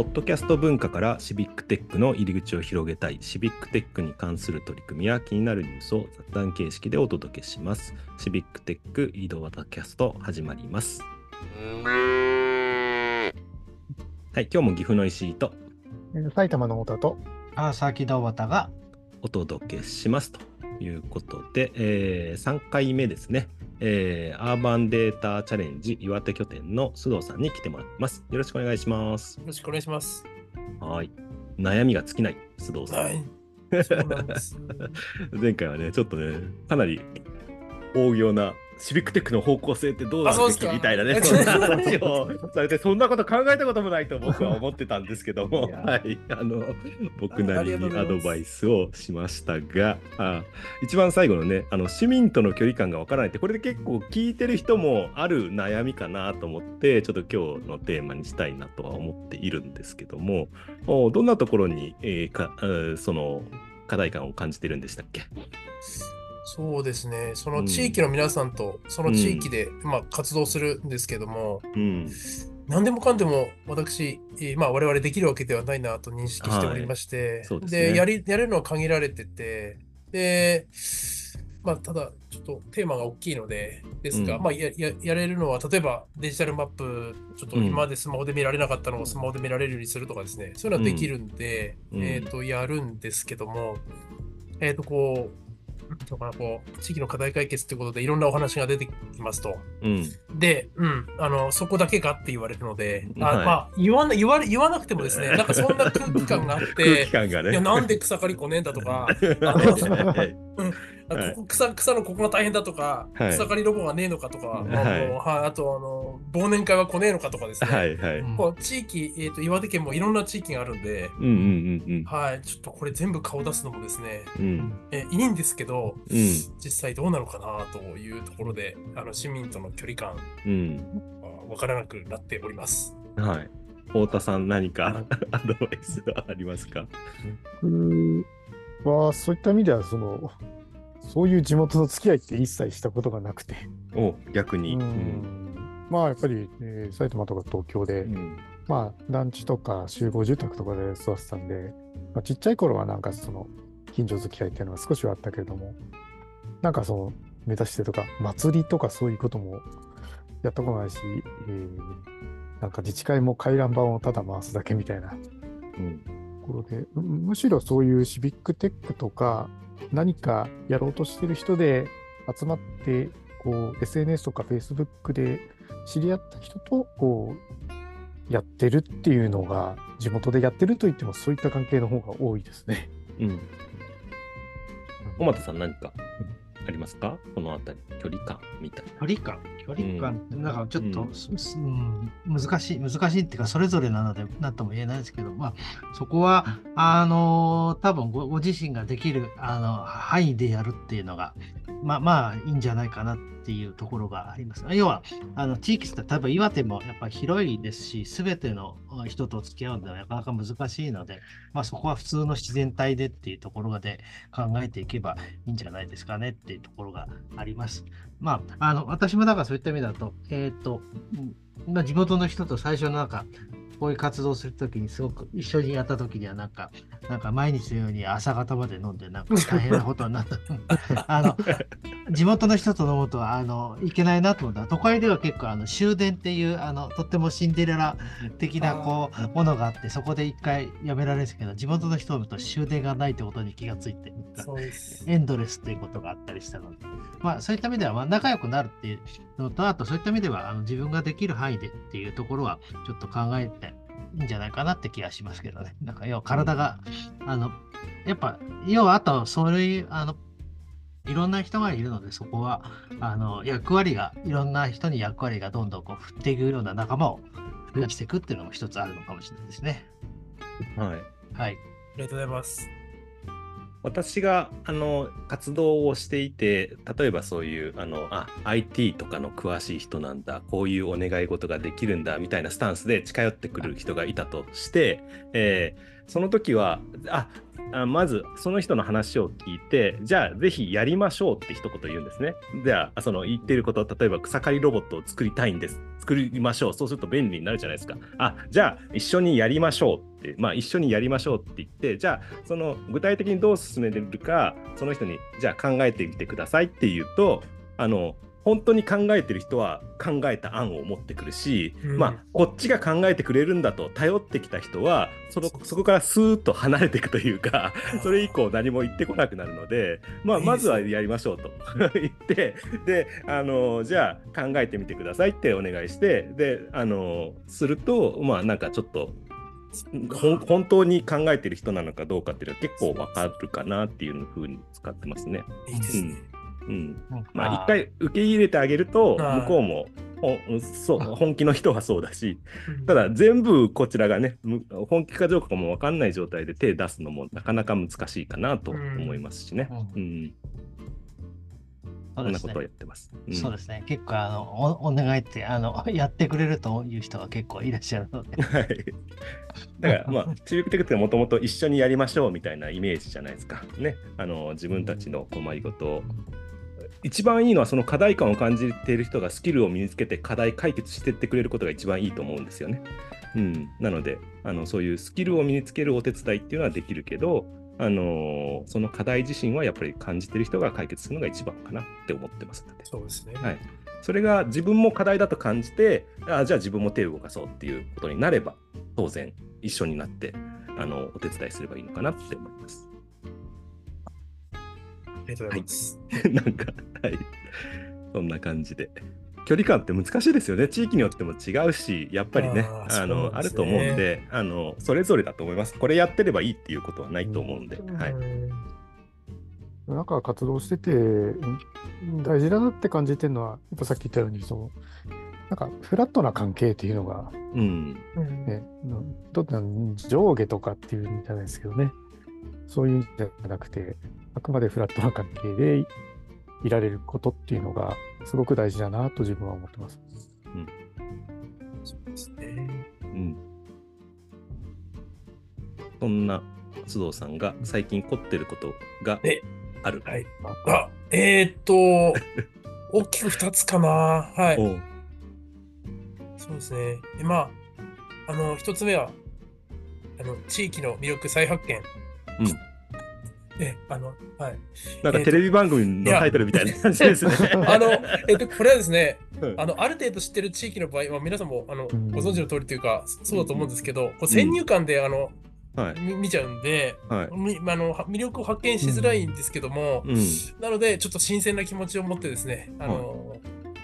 ポッドキャスト文化からシビックテックの入り口を広げたい、シビックテックに関する取り組みや気になるニュースを雑談形式でお届けします。シビックテック移動型キャスト始まります。はい、今日も岐阜の石井と。えー埼玉の太田と、川崎田端がお届けします。ということで、えー3回目ですね、えーアーバンデータチャレンジ岩手拠点の須藤さんに来てもらってます。よろしくお願いします。よろしくお願いします。はい。悩みが尽きない須藤さん。はい。前回はね、ちょっとね、かなり大行なシビックテックの方向性ってどうなるべきみたいなね、そんな話をされて、そんなこと考えたこともないと僕は思ってたんですけども、いや。はい、あの、僕なりにアドバイスをしましたが、あ一番最後のね、あの市民との距離感がわからないって、これで結構聞いてる人もある悩みかなと思って、ちょっと今日のテーマにしたいなとは思っているんですけども、おどんなところに、えーかえーその課題感を感じてるんでしたっけ？そうですね。その地域の皆さんと、その地域で、まあ、活動するんですけども、うん。何でもかんでも私、えーまあ、我々できるわけではないなと認識しておりまして、そうですね。やり、やれるのは限られてて、で、まあ、ただ、ちょっとテーマが大きいので、ですが、うん。まあやや、やれるのは、例えばデジタルマップ、ちょっと今までスマホで見られなかったのをスマホで見られるようにするとかですね、そういうのはできるんで、うん。えっ、と、やるんですけども、えっ、と、こう、なんていうのかな、こう、地域の課題解決ってことでいろんなお話が出てきますと。うん。で、うん、あの、そこだけかって言われるので、あはい。まあ、言わな、言われ、言わなくてもですね、なんかそんな空気感があっ 空気て、感がね。いや、なんで草刈り来ねえんだとか、はい。あはい。ここ草草のここが大変だとか、はい。草刈りロボがねえのかとか、はい。あのはい、あとあの忘年会は来ねえのかとかですね、はいはい。うん。こう地域、えーと、岩手県もいろんな地域があるんで、うんうんうんはい、ちょっとこれ全部顔出すのもですね、うん。うんえいいんですけど、うん実際どうなのかなというところで、あの市民との距離感うん。は分からなくなっております。はい。太田さん何か アドバイスはありますか？僕はそういった意味では、その、そういう地元の付き合いって一切したことがなくて、お逆に。ううんんまあやっぱり、えー埼玉とか東京で、うんまあ団地とか集合住宅とかで育ってたんで、まあ、ちっちゃい頃はなんかその近所付き合いっていうのは少しはあったけれども、なんかその目指してとか祭りとかそういうこともやったことないし、えーなんか自治会も回覧板をただ回すだけみたいなうんところで、むむしろそういうシビックテックとか何かやろうとしてる人で集まってこう SNS とか Facebook で知り合った人とこうやってるっていうのが地元でやってると言ってもそういった関係の方が多いですね。うん。小俣さん何か？ありますか？このあたり、距離感みたいな。距離感、距離感？ってなんかちょっと、うん。うん難しい、難しいっていうか、それぞれなので、なんとも言えないですけど、まあ、そこは、あの多分ごご自身ができるあの範囲でやるっていうのが、まあまあ、いいんじゃないかなっていうところがあります。要は、あの地域って多分岩手もやっぱり広いですし、すべての人と付き合うのはなかなか難しいので、まあそこは普通の自然体でっていうところで考えていけばいいんじゃないですかねっていうところがあります。まあ、あの私もだからそういった意味だと、えっ、と、まあ、地元の人と最初のなんか、こういう活動するときにすごく一緒にやったときにはなんか、なんか毎日のように朝方まで飲んでなんか大変なことになった。あの、地元の人と飲むとあのいけないなと思ったら都会では結構あの終電っていうあのとってもシンデレラ的なこうものがあってそこで一回やめられるんですけど地元の人と終電がないってことに気がついて。エンドレスっていうことがあったりしたので、まあ、そういった意味ではまあ仲良くなるっていうのとあとそういった意味ではあの自分ができる範囲でっていうところはちょっと考えていいんじゃないかなって気がしますけどねなんか要は体があのやっぱ要はあとそういうあのいろんな人がいるので、そこは、あの、役割が、いろんな人に役割がどんどんこう振っていくような仲間を増やしていくっていうのも一つあるのかもしれないですね。はい。はい。ありがとうございます。私があの活動をしていて例えばそういうあのあ IT とかの詳しい人なんだこういうお願い事ができるんだみたいなスタンスで近寄ってくる人がいたとして、えーその時はああまずその人の話を聞いてじゃあぜひやりましょうって一言言うんですね。じゃあその言っていること例えば草刈りロボットを作りたいんです作りましょう。そうすると便利になるじゃないですか。あ、じゃあ一緒にやりましょうって、まあ一緒にやりましょうって言って、じゃあその具体的にどう進めるか、その人にじゃあ考えてみてくださいって言うと、あの、本当に考えてる人は考えた案を持ってくるし、うんまあこっちが考えてくれるんだと頼ってきた人はそのそこからスーッと離れていくというか それ以降何も言ってこなくなるので、まあ、まずはやりましょうと 言ってであのじゃあ考えてみてくださいってお願いしてであのするとまあなんかちょっと本当に考えてる人なのかどうかっていうのは結構わかるかなっていうふうに使ってますね。いいですね。うん、うんまあ一回受け入れてあげると向こうもそう本気の人はそうだしうんただ全部こちらがねむ本気かどうかも分かんない状態で手出すのもなかなか難しいかなと思いますしね。ううん、そうんなことをやってます。うんそうですね。結構あのおお願いってあの やってくれるという人が結構いらっしゃるので。はい。だからまあ 中国テクってもともと一緒にやりましょうみたいなイメージじゃないですか。ね。あの自分たちの困りごとを一番いいのはその課題感を感じている人がスキルを身につけて課題解決していってくれることが一番いいと思うんですよね。うん、なのであのそういうスキルを身につけるお手伝いっていうのはできるけど、あのその課題自身はやっぱり感じてる人が解決するのが一番かなって思ってますので。そうですね。はい、それが自分も課題だと感じてあじゃあ自分も手を動かそうっていうことになれば当然一緒になってあのお手伝いすればいいのかなって思います。ありがとうございます。なんかはいそんな感じで。距離感って難しいですよね。地域によっても違うし、やっぱりね、あのあると思うんであの、それぞれだと思います。これやってればいいっていうことはないと思うんで、はい。うんなんか活動しててうん大事だなって感じてるのは、やっぱさっき言ったように、そのなんかフラットな関係っていうのが、うん。うんね、上下とかっていうんじゃないですけどね、そういうんじゃなくて、あくまでフラットな関係でいいられることっていうのが、すごく大事だなと自分は思ってます。そうですね。うん。そんな須藤さんが最近凝ってることがえある。はい。あ、えーっと、大きく2つかな。はい。そうですね。で、まあ、あの、1つ目は、あの、地域の魅力再発見。うん。え、あの、はい。なんかテレビ番組のタイトルみたいな感じですね。あの、えっと、これはですね、うんあの、ある程度知ってる地域の場合は、皆さんも、あの、うんご存知の通りというか、そうだと思うんですけど、こう先入観で、あの、はい。み見ちゃうんで、はい。みあのは魅力を発見しづらいんですけども、うん。なので、ちょっと新鮮な気持ちを持ってですね、あの、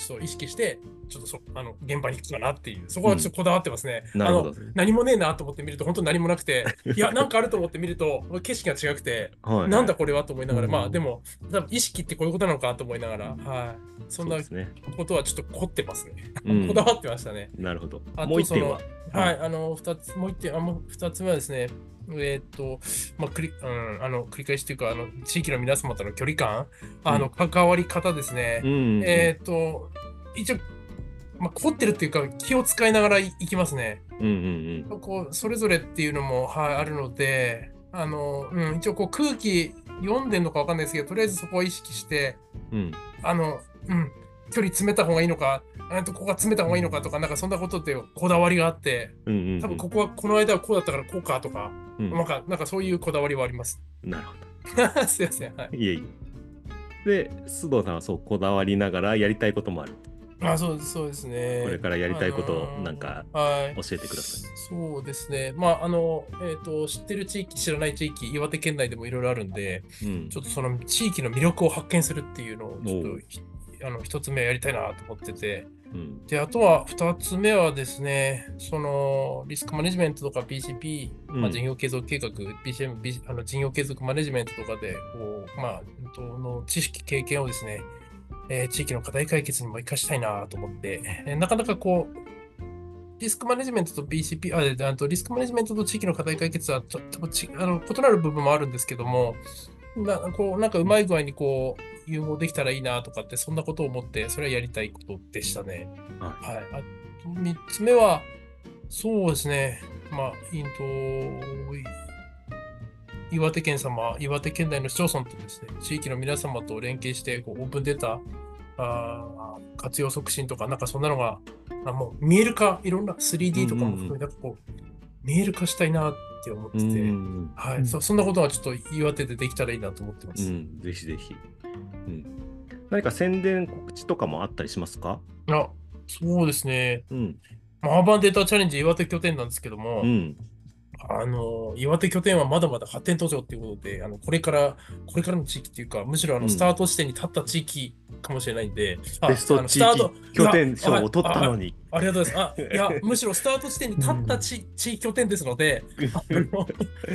ちょっと意識して、ちょっとそあの現場に行くかなっていう、そこはちょっとこだわってますね。あの。何もねえなと思って見ると、本当に何もなくて、いや、なんかあると思って見ると、景色が違くて、はい。なんだこれはと思いながら、うんまあでも、多分意識ってこういうことなのかと思いながら、はい。そんな。ことはちょっと凝ってますね。うん こだわってましたね。なるほどあ。ともう一点は。はい、あの、二つ、もう一点、あ、もう二つ目はですね、えーっと、まあ、繰り、うん、あの、繰り返しというか、あの、地域の皆様との距離感、あの、関わり方ですね。うん。えーっと、一応、まあ、凝ってるっていうか、気を使いながらいいきますね。うんうんうん。こう、それぞれっていうのも、はい、あるので、あの、うん、一応、こう、空気読んでんのかわかんないですけど、とりあえずそこを意識して、うん。あの、うん、距離詰めた方がいいのか、えっとここが詰めた方がいいのかとか、なんかそんなことってこだわりがあって、うんうんうん。多分ここはこの間はこうだったからこうかとか、うんなんかなんかそういうこだわりはあります。なるほ すいません。はい。ど。いえいえ。で、須藤さんはそうこだわりながらやりたいこともある。あ、そうそうですね。これからやりたいことをあのーなんかはい。教えてください。そうですね。まあ、あの、えっ、と、知ってる地域、知らない地域、岩手県内でもいろいろあるんで、うんちょっとその地域の魅力を発見するっていうのを、ちょっとひ、あの、一つ目やりたいなと思ってて、うん。で、あとは二つ目はですね、そのリスクマネジメントとか BCP、うんまあ、事業継続計画、BCM、B- あの事業継続マネジメントとかで、こう、まあ、の知識、経験をですね、えー地域の課題解決にも活かしたいなと思って、えーなかなかこう、リスクマネジメントと BCP、あ、であとリスクマネジメントと地域の課題解決はちょ多分ちあの異なる部分もあるんですけども、なこうなんかうまい具合にこう融合できたらいいなとかって、そんなことを思って、それはやりたいことでしたね。ははい。あと、3つ目は、そうですね。まあ、インと、岩手県様、岩手県内の市町村とですね、地域の皆様と連携して、こうオープンデータ、あー活用促進とか、なんかそんなのが、あもう見える化、いろんな 3D とかも含めて、なんかこう、見える化したいなって思ってうて、んはい、うんそそんなことはちょっと岩手でできたらいいなと思ってまうす。ん、ぜひぜひ。うん、何か宣伝告知とかもあったりしますか？あ、そうですね。うん。まあアーバンデータチャレンジ岩手拠点なんですけども、うん。あの、岩手拠点はまだまだ発展途上っていうことで、あの、これから、これからの地域っていうか、むしろあの、うんスタート地点に立った地域かもしれないんで、あベスト地域スタート拠点賞を取ったのに。あありがとうございます。あ、いや、むしろスタート地点に立った地地域拠点ですので、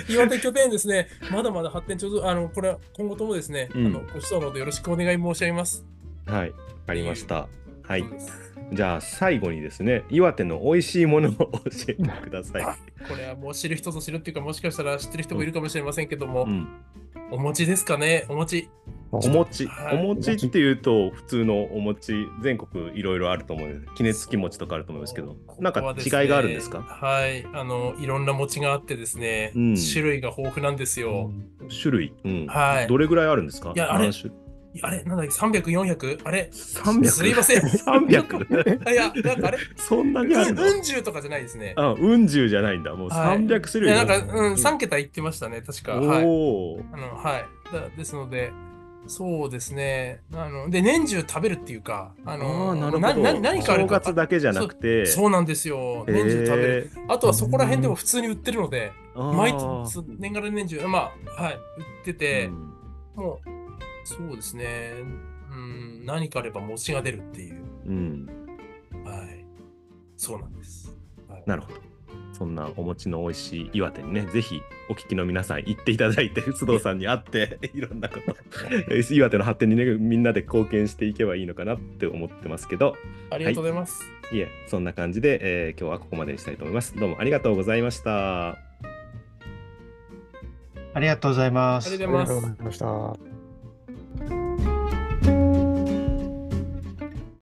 岩手拠点ですね、まだまだ発展途上、あの、これは今後ともですね、うんあの、ご指導のほどよろしくお願い申し上げます。はい。わかりました。はいじゃあ最後にですね、岩手の美味しいものを教えてください。あこれはもう知る人ぞ知るっていうか、もしかしたら知ってる人もいるかもしれませんけども、うん。お餅ですかね、お餅。お餅、はいお餅っていうと普通のお餅全国いろいろあると思うんです杵付き餅とかあると思うんですけどなんか違いがあるんですか？はい、あの、いろんな餅があってですね、うん。種類が豊富なんですよ。種類、うん。はい。どれぐらいあるんですか？いやあれあれ、なんだっけ、300、400? あれ300すいません 300? あ いや、なんかあれ、そんなにあるの？うん十とかじゃないですね。あうん十じゃないんだもうはい300種類いや、なんか、うん、う3桁言ってましたね、確か。はい。おお、あの、はい。だですので、そうですね。あの、で、年中食べるっていうか、ああの、あなるほどなな何かある正か月だけじゃなくてそうなんですよ。年中食べる。へあとはそこら辺でも普通に売ってるので、毎月、年がら年中、まあ、はい、売ってて、うんもう、そうですね。うん、何かあれば餅が出るっていう。うんはい。そうなんです。はい、なるほど。そんなお餅の美味しい岩手にね、ぜひお聞きの皆さん行っていただいて、須藤さんに会って、いろんなこと、岩手の発展にね、みんなで貢献していけばいいのかなって思ってますけど、ありがとうございます。いえ、そんな感じで、えー今日はここまでにしたいと思います。どうもありがとうございました。ありがとうございますありがとうございますありがとうございました。